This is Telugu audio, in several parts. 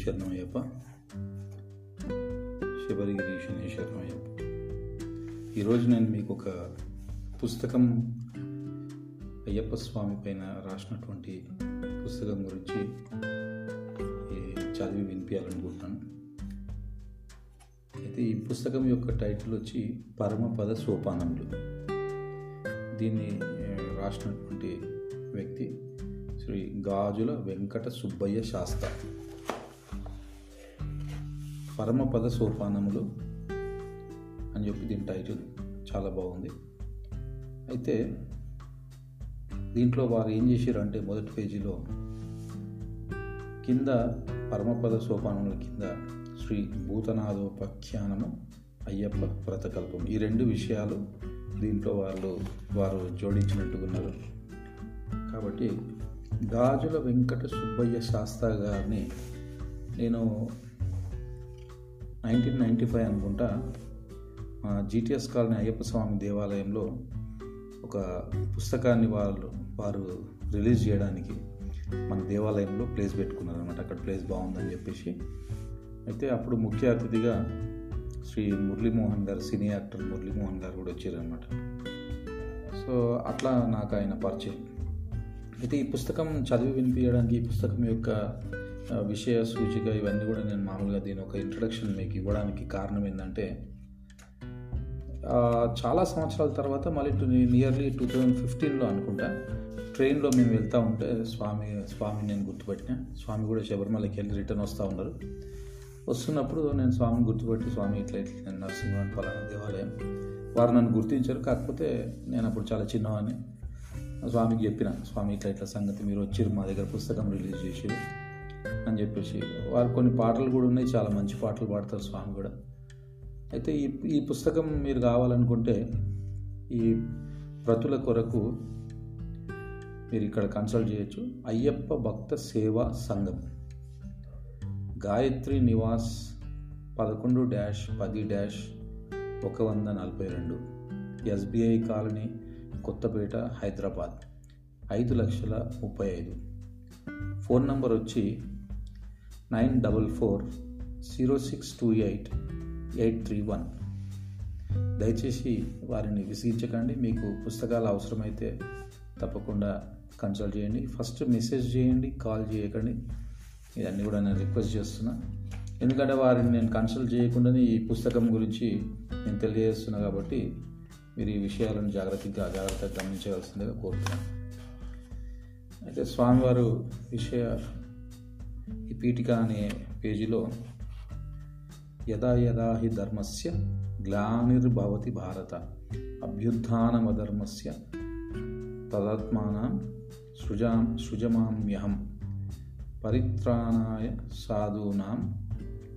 శరణమయ్యప్ప. శబరిగిరీశనే శరణమయ్యప్ప. ఈరోజు నేను మీకు ఒక పుస్తకం అయ్యప్ప స్వామి పైన రాసినటువంటి పుస్తకం గురించి చదివి వినిపించాలనుకుంటున్నాను అయితే ఈ పుస్తకం యొక్క టైటిల్ వచ్చి పరమపద సోపానములు. దీన్ని రాసినటువంటి వ్యక్తి శ్రీ గాజుల వెంకట సుబ్బయ్య శాస్త్ర. పరమపద సోపానములు అని చెప్పి దీని టైటిల్ చాలా బాగుంది. అయితే దీంట్లో వారు ఏం చేశారంటే మొదటి పేజీలో కింద పరమపద సోపానముల కింద శ్రీ భూతనాథోపాఖ్యానము అయ్యప్ప వ్రతకల్పం ఈ రెండు విషయాలు దీంట్లో వాళ్ళు వారు జోడించినట్టుకున్నారు కాబట్టి గాజుల వెంకట సుబ్బయ్య శాస్త్ర గారిని నేను నైన్టీన్ నైంటీ ఫైవ్ అనుకుంటా మా జీటీఎస్ కాలనీ అయ్యప్ప స్వామి దేవాలయంలో ఒక పుస్తకాన్ని వాళ్ళు వారు రిలీజ్ చేయడానికి మన దేవాలయంలో ప్లేస్ పెట్టుకున్నారు అనమాట అక్కడ ప్లేస్ బాగుందని చెప్పేసి. అయితే అప్పుడు ముఖ్య అతిథిగా శ్రీ మురళీమోహన్ గారు సినీ యాక్టర్ మురళీమోహన్ గారు కూడా వచ్చారనమాట సో అట్లా నాకు ఆయన పరిచయం. అయితే ఈ పుస్తకం చదివి వినిపించడానికి ఈ పుస్తకం యొక్క విషయ సూచిక ఇవన్నీ కూడా నేను మామూలుగా దీని ఒక ఇంట్రడక్షన్ మీకు ఇవ్వడానికి కారణం ఏంటంటే చాలా సంవత్సరాల తర్వాత మళ్ళీ నియర్లీ టూ థౌజండ్ ఫిఫ్టీన్లో అనుకుంటా ట్రైన్లో మేము వెళ్తూ ఉంటే స్వామి స్వామిని నేను గుర్తుపట్టిన. స్వామి కూడా శబరిమలకి వెళ్ళి రిటర్న్ వస్తూ ఉన్నారు. వస్తున్నప్పుడు నేను స్వామిని గుర్తుపెట్టి స్వామి ఇట్లా ఇట్లా నేను నరసింహన్ పలానా దేవాలయం వారు నన్ను గుర్తించారు. కాకపోతే నేను అప్పుడు చాలా చిన్నవాడిని. స్వామికి చెప్పిన స్వామి ఇట్లా ఇట్లా సంగతి మీరు వచ్చారు మా దగ్గర పుస్తకం రిలీజ్ చేసారు అని చెప్పేసి వారు కొన్ని పాటలు కూడా ఉన్నాయి. చాలా మంచి పాటలు పాడతారు స్వామి కూడా. అయితే ఈ ఈ పుస్తకం మీరు కావాలనుకుంటే ఈ ప్రతుల కొరకు మీరు ఇక్కడ కన్సల్ట్ చేయొచ్చు. అయ్యప్ప భక్త సేవా సంఘం. గాయత్రి నివాస్ పదకొండు డ్యాష్ పది డ్యాష్ ఒక వంద నలభై రెండు. SBI colony Kothapet Hyderabad. ఐదు లక్షల ముప్పై ఐదు. ఫోన్ నంబర్ వచ్చి nine double four zero six two eight eight three one. దయచేసి వారిని విసిగించకండి. మీకు పుస్తకాలు అవసరమైతే తప్పకుండా కన్సల్ట్ చేయండి. ఫస్ట్ మెసేజ్ చేయండి కాల్ చేయకండి. ఇవన్నీ కూడా నేను రిక్వెస్ట్ చేస్తున్నా. ఎందుకంటే వారిని నేను కన్సల్ట్ చేయకుండానే ఈ పుస్తకం గురించి నేను తెలియజేస్తున్నా కాబట్టి మీరు ఈ విషయాలను జాగ్రత్తగా జాగ్రత్తగా గమనించవలసిందిగా కోరుతున్నాను. అయితే స్వామివారు విషయ ఈ పీఠిక అనే పేజీలో యదా యదా హి ధర్మస్య గ్లానిర్భవతి భారత అభ్యుత్నమధర్మస్య తదాత్మానం సృజా సృజమామ్యహం పరిత్రాణాయ సాధూనాం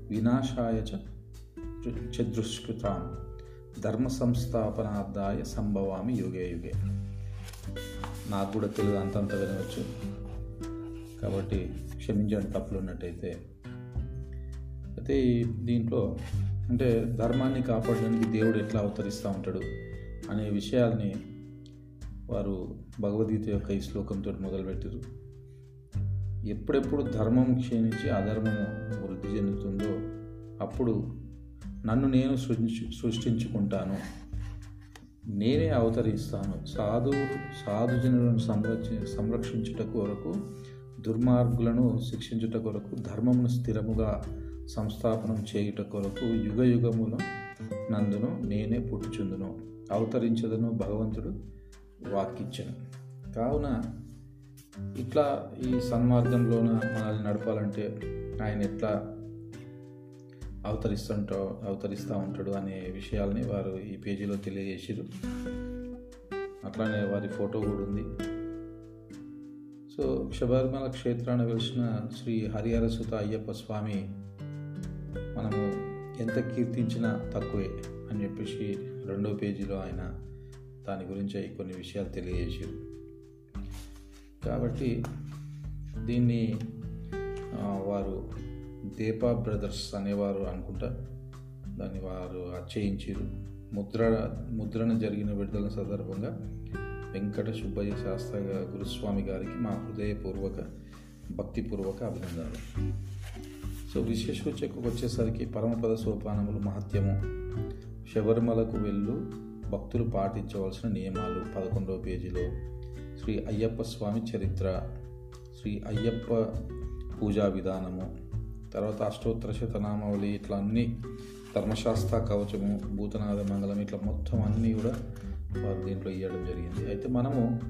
వినాశాయ చదృష్కృతాం ధర్మ సంస్థాపనార్థాయ సంభవామి యుగే యుగే. నాకు కూడా తెలుగు అంతంత వినవచ్చు. కాబట్టి క్షమించడం తప్పులు ఉన్నట్టయితే అయితే ఈ దీంట్లో అంటే ధర్మాన్ని కాపాడడానికి దేవుడు ఎట్లా అవతరిస్తూ ఉంటాడు అనే విషయాల్ని వారు భగవద్గీత యొక్క ఈ శ్లోకంతో మొదలుపెట్టారు ఎప్పుడెప్పుడు ధర్మం క్షీణించి అధర్మము వృద్ధి చెందుతుందో అప్పుడు నన్ను నేను సృష్టి సృష్టించుకుంటాను. నేనే అవతరిస్తాను. సాధువు సాధుజనులను సంరక్ష సంరక్షించుటకు వరకు దుర్మార్గులను శిక్షించుట కొరకు ధర్మమును స్థిరముగా సంస్థాపనం చేయుట కొరకు యుగ యుగముల నందును నేనే పుట్టుచుందును. అవతరించదను భగవంతుడు వాక్కిచ్చను. కావున ఇట్లా ఈ సన్మార్గంలోన మనల్ని నడపాలంటే ఆయన ఎట్లా అవతరిస్తుంటా అవతరిస్తూ ఉంటాడు అనే విషయాల్ని వారు ఈ పేజీలో తెలియజేసారు అట్లానే వారి ఫోటో కూడా ఉంది. సో శబరిమల క్షేత్రాన్ని వెలిసిన శ్రీ హరిహరసుత అయ్యప్ప స్వామి మనము ఎంత కీర్తించినా తక్కువే అని చెప్పేసి రెండో పేజీలో ఆయన దాని గురించి కొన్ని విషయాలు తెలియజేశారు. కాబట్టి దీన్ని వారు దీపా బ్రదర్స్ అనేవారు అనుకుంటా దాన్ని వారు అచ్చయించారు ముద్ర ముద్రణ జరిగిన విడుదల సందర్భంగా వెంకట సుబ్బయ్య శాస్త్ర గురుస్వామి గారికి మా హృదయపూర్వక భక్తిపూర్వక అభినందనలు. సో విశేషోచ్చకు వచ్చేసరికి పరమపద సోపానములు మహత్యము. శబరిమలకు వెళ్ళు భక్తులు పాటించవలసిన నియమాలు పదకొండవ పేజీలో. శ్రీ అయ్యప్ప స్వామి చరిత్ర శ్రీ అయ్యప్ప పూజా విధానము తర్వాత అష్టోత్తర శతనామావళి ఇట్లా అన్ని ధర్మశాస్త్ర కవచము భూతనాథ మంగళం ఇట్లా మొత్తం అన్నీ కూడా వారు దీంట్లో ఇవ్వడం జరిగింది. అయితే మనము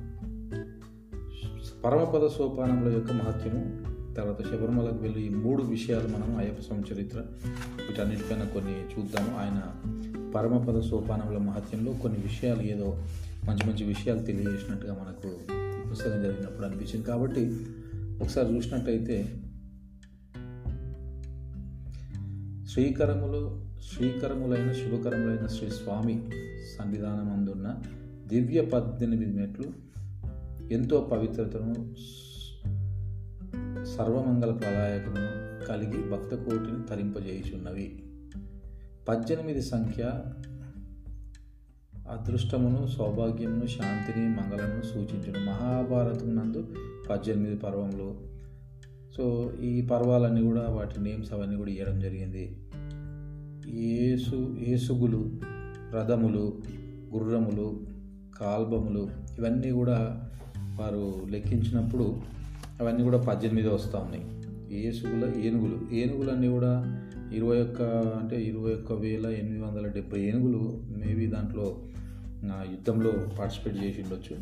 పరమపద సోపానముల యొక్క మహత్యము తర్వాత శబరిమలకు వెళ్ళి మూడు విషయాలు మనం అయ్యప్ప స్వామి చరిత్ర వీటన్నిటిపైన కొన్ని చూద్దాము. ఆయన పరమపద సోపానముల మహత్యంలో కొన్ని విషయాలు ఏదో మంచి మంచి విషయాలు తెలియజేసినట్టుగా మనకు పుస్తకం జరిగినప్పుడు అనిపించింది. కాబట్టి ఒకసారి చూసినట్టయితే శ్రీకరములు శ్రీకరములైన శుభకరములైన శ్రీ స్వామి సన్నిధానం అందున్న దివ్య పద్దెనిమిది మెట్లు ఎంతో పవిత్రతను సర్వమంగళ ప్రదాయకము కలిగి భక్త కోటిని తరింపజేయుచున్నవి. పద్దెనిమిది సంఖ్య అదృష్టమును సౌభాగ్యమును శాంతిని మంగళమును సూచించడం మహాభారతం నందు పద్దెనిమిది పర్వములు. సో ఈ పర్వాలన్నీ కూడా వాటి నేమ్స్ అవన్నీ కూడా ఇవ్వడం జరిగింది. ఏసు ఏసుగులు రథములు గుర్రములు కాల్బములు ఇవన్నీ కూడా వారు లెక్కించినప్పుడు అవన్నీ కూడా పద్దెనిమిది వస్తూ ఉన్నాయి. ఏసుగుల ఏనుగులు. ఏనుగులన్నీ కూడా ఇరవై ఒక్క అంటే ఇరవై ఒక్క వేల ఎనిమిది వందల డెబ్బై ఏనుగులు మేబీ దాంట్లో నా యుద్ధంలో పార్టిసిపేట్ చేసి ఉండొచ్చు.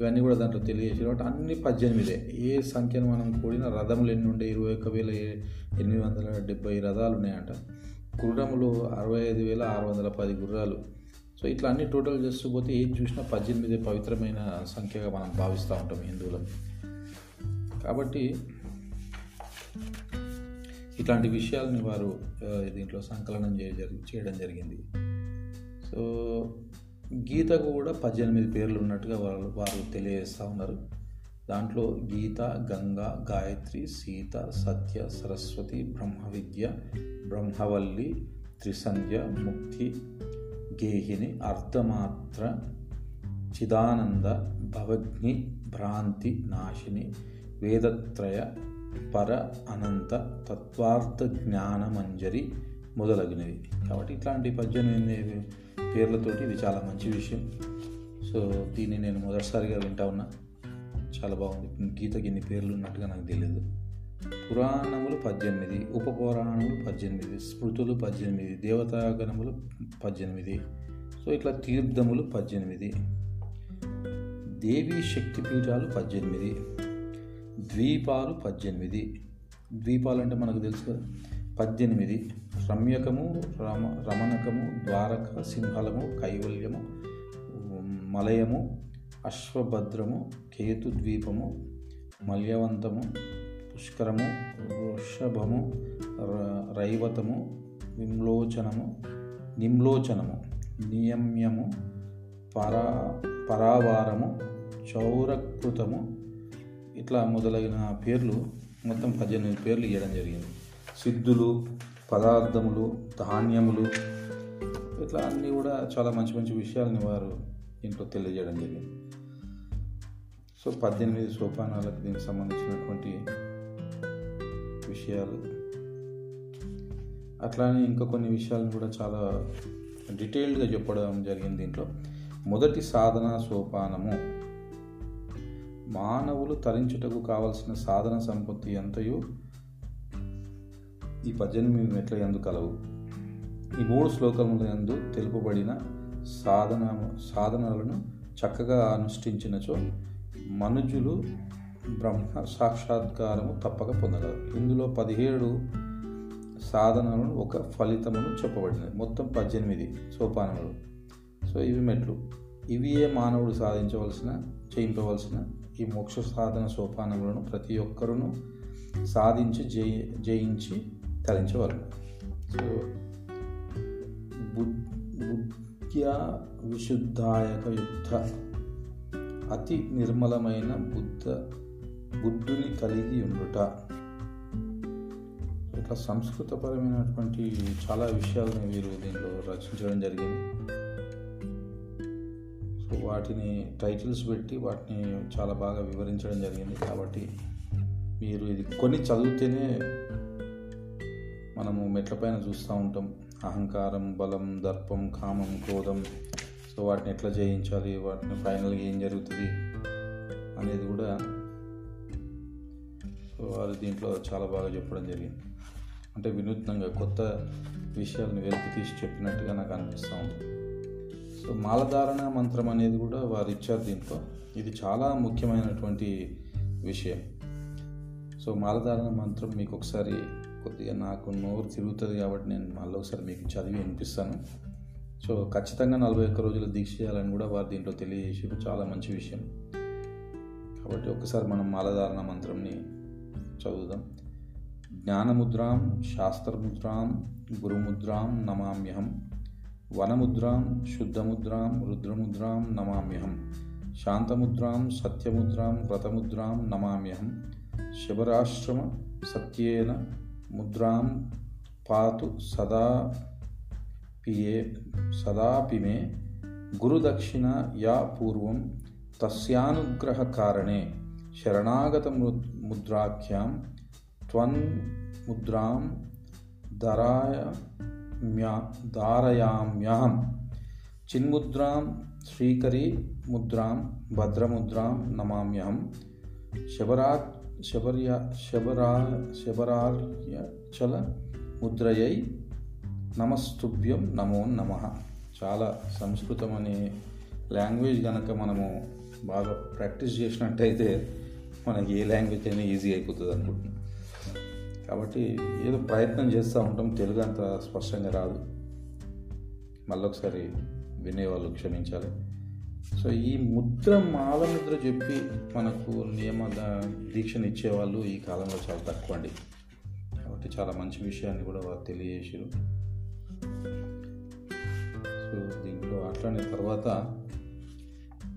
ఇవన్నీ కూడా దాంట్లో తెలియజేసి కాబట్టి అన్ని పద్దెనిమిదే. ఏ సంఖ్యను మనం కూడిన రథములు ఎన్ని ఉండే ఇరవై ఒక్క వేల ఎనిమిది వందల డెబ్బై రథాలు ఉన్నాయంట. గుర్రములు అరవై ఐదు వేల ఆరు వందల పది గుర్రాలు. సో ఇట్లా అన్ని టోటల్ చేస్తూ పోతే ఏది చూసినా పద్దెనిమిది పవిత్రమైన సంఖ్యగా మనం భావిస్తూ ఉంటాం హిందువులం. కాబట్టి ఇట్లాంటి విషయాలని వారు దీంట్లో సంకలనం చేయ చేయడం జరిగింది. సో గీతకు కూడా పద్దెనిమిది పేర్లు ఉన్నట్టుగా వాళ్ళు వారు తెలియజేస్తూ ఉన్నారు. దాంట్లో గీత గంగా గాయత్రి సీత సత్య సరస్వతి బ్రహ్మ విద్య బ్రహ్మవల్లి త్రిసంధ్య ముక్తి గేహిని అర్ధమాత్ర చిదానంద భవగ్ని భ్రాంతి నాశిని వేదత్రయ పర అనంత తత్వార్థ జ్ఞానమంజరి మొదలగినవి. కాబట్టి ఇట్లాంటి పద్దెనిమిది పేర్లతోటి ఇది చాలా మంచి విషయం. సో దీన్ని నేను మొదటిసారిగా వింటా ఉన్నా. చాలా బాగుంది. గీతకి ఇన్ని పేర్లు ఉన్నట్టుగా నాకు తెలియదు పురాణములు పద్దెనిమిది ఉపపురాణములు పద్దెనిమిది స్మృతులు పద్దెనిమిది దేవతాగణములు పద్దెనిమిది. సో ఇట్లా తీర్థములు పద్దెనిమిది. దేవీ శక్తిపీఠాలు పద్దెనిమిది. ద్వీపాలు పద్దెనిమిది. ద్వీపాలు అంటే మనకు తెలుసు కదా. పద్దెనిమిది. రమ్యకము రమ రమణకము ద్వారక సింహలము కైవల్యము మలయము అశ్వభద్రము కేతు ద్వీపము మల్యవంతము పుష్కరము వృషభము రైవతము విమ్లోచనము నిమ్లోచనము నియమ్యము పరా పరావారము చౌరకృతము ఇట్లా మొదలైన పేర్లు మొత్తం పద్దెనిమిది పేర్లు ఇవ్వడం జరిగింది. సిద్ధులు పదార్థములు ధాన్యములు ఇట్లా అన్నీ కూడా చాలా మంచి మంచి విషయాలని వారు ఇంట్లో తెలియజేయడం జరిగింది. సో పద్దెనిమిది సోపానాలకు దీనికి సంబంధించినటువంటి విషయాలు. అట్లానే ఇంకా కొన్ని విషయాలను కూడా చాలా డీటెయిల్డ్గా చెప్పడం జరిగింది దీంట్లో. మొదటి సాధన సోపానము. మానవులు తరించుటకు కావలసిన సాధన సంపత్తి ఎంతయో ఈ పద్దెనిమిది మెట్ల ఎందు కలవు. ఈ మూడు శ్లోకముల ఎందు తెలుపబడిన సాధన సాధనాలను చక్కగా అనుష్ఠించినచో మనుజులు బ్రహ్మ సాక్షాత్కారము తప్పక పొందగలరు. ఇందులో పదిహేడు సాధనలను ఒక ఫలితమును చెప్పబడినది. మొత్తం పద్దెనిమిది సోపానములు. సో ఇవి మెట్లు. ఇవియే మానవుడు సాధించవలసిన చేయించవలసిన ఈ మోక్ష సాధన సోపానములను ప్రతి ఒక్కరును సాధించి జయి జయించి తరించవలను. సో బుద్ బుద్ధ్యా విశుద్ధాయక యుద్ధ అతి నిర్మలమైన బుద్ధ బుద్ధుని కలిగి ఉండుట. ఇట్లా సంస్కృతపరమైనటువంటి చాలా విషయాలను వీరు దీనిలో రచించడం జరిగింది. సో వాటిని టైటిల్స్ పెట్టి వాటిని చాలా బాగా వివరించడం జరిగింది కాబట్టి మీరు ఇది కొన్ని చదివితేనే మనము మెట్లపైన చూస్తూ ఉంటాం. అహంకారం బలం దర్పం కామం క్రోధం సో వాటిని ఎట్లా జయించాలి వాటిని ఫైనల్గా ఏం జరుగుతుంది అనేది కూడా సో వారు దీంట్లో చాలా బాగా చెప్పడం జరిగింది. అంటే వినూత్నంగా కొత్త విషయాలను వెలికి తీసి చెప్పినట్టుగా నాకు అనిపిస్తూ ఉంది. సో మాలధారణ మంత్రం అనేది కూడా వారు ఇచ్చారు దీంట్లో. ఇది చాలా ముఖ్యమైనటువంటి విషయం. సో మాలధారణ మంత్రం మీకు ఒకసారి కొద్దిగా నాకు నోరు తిరుగుతుంది కాబట్టి నేను మళ్ళీ ఒకసారి మీకు చదివి వినిపిస్తాను. సో ఖచ్చితంగా నలభై ఒక్క రోజులు దీక్ష చేయాలని కూడా వారు దీంట్లో తెలియజేసారు చాలా మంచి విషయం. కాబట్టి ఒకసారి మనం మాలధారణ మంత్రంని చదువుదాం. జ్ఞానముద్రాం శాస్త్రముద్రాం గురుముద్రాం నమామ్యహం. వనముద్రాం శుద్ధముద్రాం రుద్రముద్రాం నమామ్యహం. శాంతముద్రాం సత్యముద్రాం వ్రతముద్రాం నమామ్యహం. శివరాశ్రమ సత్యేన ముద్రాం పాతు సదా पिये सदापि मे गुरुदक्षिणा या पूर्वं तस्यानुग्रहकारणे शरणागतमुद्राख्यां त्वन्मुद्रां धरायम्या, धारयाम्यहं। चिन्मुद्रां श्रीकरी मुद्रां, भद्रमुद्रां नमाम्यहं। शबरा शबर्या, शबरा, शबरार्यचलमुद्रयै నమస్తుభ్యం నమో నమ. చాలా సంస్కృతం అనే లాంగ్వేజ్ కనుక మనము బాగా ప్రాక్టీస్ చేసినట్టయితే మనకి ఏ లాంగ్వేజ్ అయినా ఈజీ అయిపోతుంది అనుకుంటున్నాను కాబట్టి ఏదో ప్రయత్నం చేస్తూ ఉంటాం. తెలుగు అంత స్పష్టంగా రాదు. మళ్ళొకసారి వినేవాళ్ళు క్షమించాలి. సో ఈ ముద్ర మాల ముద్ర చెప్పి మనకు నియమ దీక్షను ఇచ్చేవాళ్ళు ఈ కాలంలో చాలా తక్కువ అండి కాబట్టి చాలా మంచి విషయాన్ని కూడా తెలియజేసారు సో దీంట్లో అట్లానే తర్వాత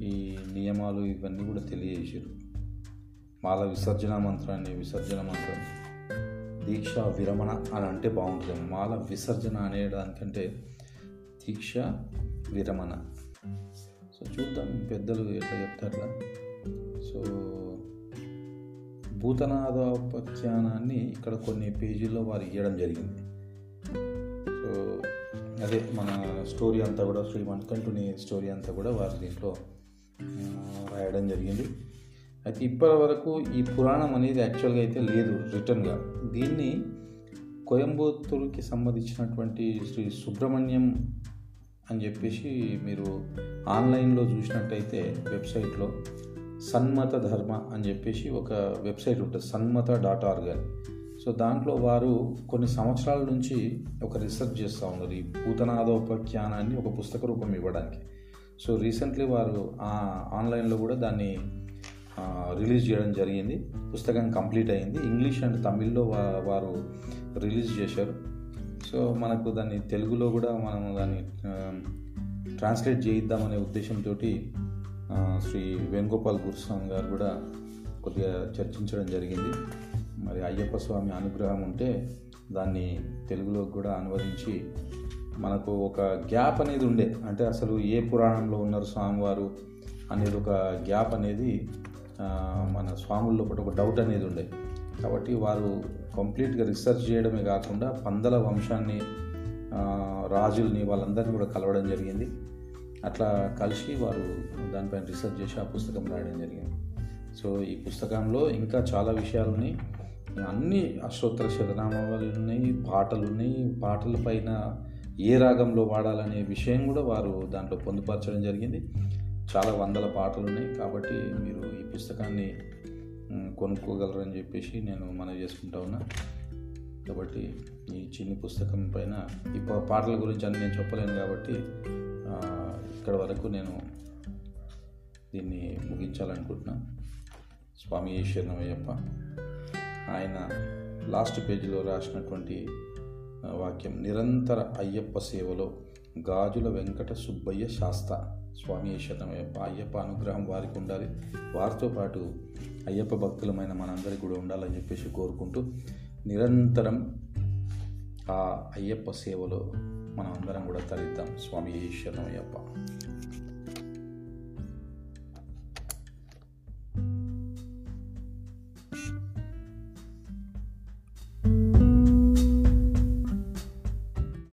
ఈ నియమాలు ఇవన్నీ కూడా తెలియజేశారు. మాల విసర్జన మంత్రాన్ని విసర్జన మంత్రం దీక్ష విరమణ అని అంటే బాగుంటుంది మాల విసర్జన అనేదానికంటే దీక్ష విరమణ. సో చూద్దాం పెద్దలు ఎట్లా చెప్తారా సో భూతనాథోపాఖ్యానాన్ని ఇక్కడ కొన్ని పేజీల్లో వారు ఇవ్వడం జరిగింది. సో అదే మన స్టోరీ అంతా కూడా శ్రీ మణికంఠుని స్టోరీ అంతా కూడా వారు దీంట్లో రాయడం జరిగింది. అయితే ఇప్పటి వరకు ఈ పురాణం అనేది యాక్చువల్గా అయితే లేదు రిటర్న్గా. దీన్ని కోయంబత్తూరుకి సంబంధించినటువంటి శ్రీ సుబ్రహ్మణ్యం అని చెప్పేసి మీరు ఆన్లైన్లో చూసినట్టయితే వెబ్సైట్లో సన్మత ధర్మ అని చెప్పేసి ఒక వెబ్సైట్ ఉంటుంది సన్మత డాట్ ఆర్గ్ అని. సో దాంట్లో వారు కొన్ని సంవత్సరాల నుంచి ఒక రీసెర్చ్ చేస్తూ ఉన్నారు. ఈ భూతనాథోపాఖ్యానాన్ని ఒక పుస్తక రూపం ఇవ్వడానికి. సో రీసెంట్లీ వారు ఆన్లైన్లో కూడా దాన్ని రిలీజ్ చేయడం జరిగింది. పుస్తకం కంప్లీట్ అయింది. ఇంగ్లీష్ అండ్ తమిళ్ళో వారు రిలీజ్ చేశారు. సో మనకు దాన్ని తెలుగులో కూడా మనం దాన్ని ట్రాన్స్లేట్ చేయిద్దామనే ఉద్దేశంతో శ్రీ వేణుగోపాల్ గురుస్వామి గారు కూడా కొద్దిగా చర్చించడం జరిగింది. మరి అయ్యప్ప స్వామి అనుగ్రహం ఉంటే దాన్ని తెలుగులో కూడా అనువదించి మనకు ఒక గ్యాప్ అనేది ఉండే. అంటే అసలు ఏ పురాణంలో ఉన్నారు స్వామివారు అనేది ఒక గ్యాప్ అనేది మన స్వాముల్లో ఒక డౌట్ అనేది ఉండే. కాబట్టి వారు కంప్లీట్గా రీసెర్చ్ చేయడమే కాకుండా పందల వంశాన్ని రాజుల్ని వాళ్ళందరినీ కూడా కలవడం జరిగింది. అట్లా కలిసి వారు దానిపైన రీసెర్చ్ చేసి ఆ పుస్తకం రాయడం జరిగింది. సో ఈ పుస్తకంలో ఇంకా చాలా విషయాలని అన్ని అష్టోత్తర శతనామాలు ఉన్నాయి పాటలు ఉన్నాయి. పాటల పైన ఏ రాగంలో వాడాలనే విషయం కూడా వారు దాంట్లో పొందుపరచడం జరిగింది. చాలా వందల పాటలు ఉన్నాయి. కాబట్టి మీరు ఈ పుస్తకాన్ని కొనుక్కోగలరని చెప్పేసి నేను మనవి చేసుకుంటా ఉన్నా. కాబట్టి ఈ చిన్ని పుస్తకం పైన ఈ పాటల గురించి అని నేను చెప్పలేను కాబట్టి ఇక్కడ వరకు నేను దీన్ని ముగించాలనుకుంటున్నా. స్వామి శరణమయ్యప్ప. ఆయన లాస్ట్ పేజీలో రాసినటువంటి వాక్యం నిరంతర అయ్యప్ప సేవలో గాజుల వెంకట సుబ్బయ్య శాస్త. స్వామి శరణమయ్యప్ప అయ్యప్ప అనుగ్రహం వారికి ఉండాలి. వారితో పాటు అయ్యప్ప భక్తులమైన మనందరికీ కూడా ఉండాలని చెప్పేసి కోరుకుంటూ నిరంతరం ఆ అయ్యప్ప సేవలో మనం అందరం కూడా తరిద్దాం స్వామి శరణమయ్యప్ప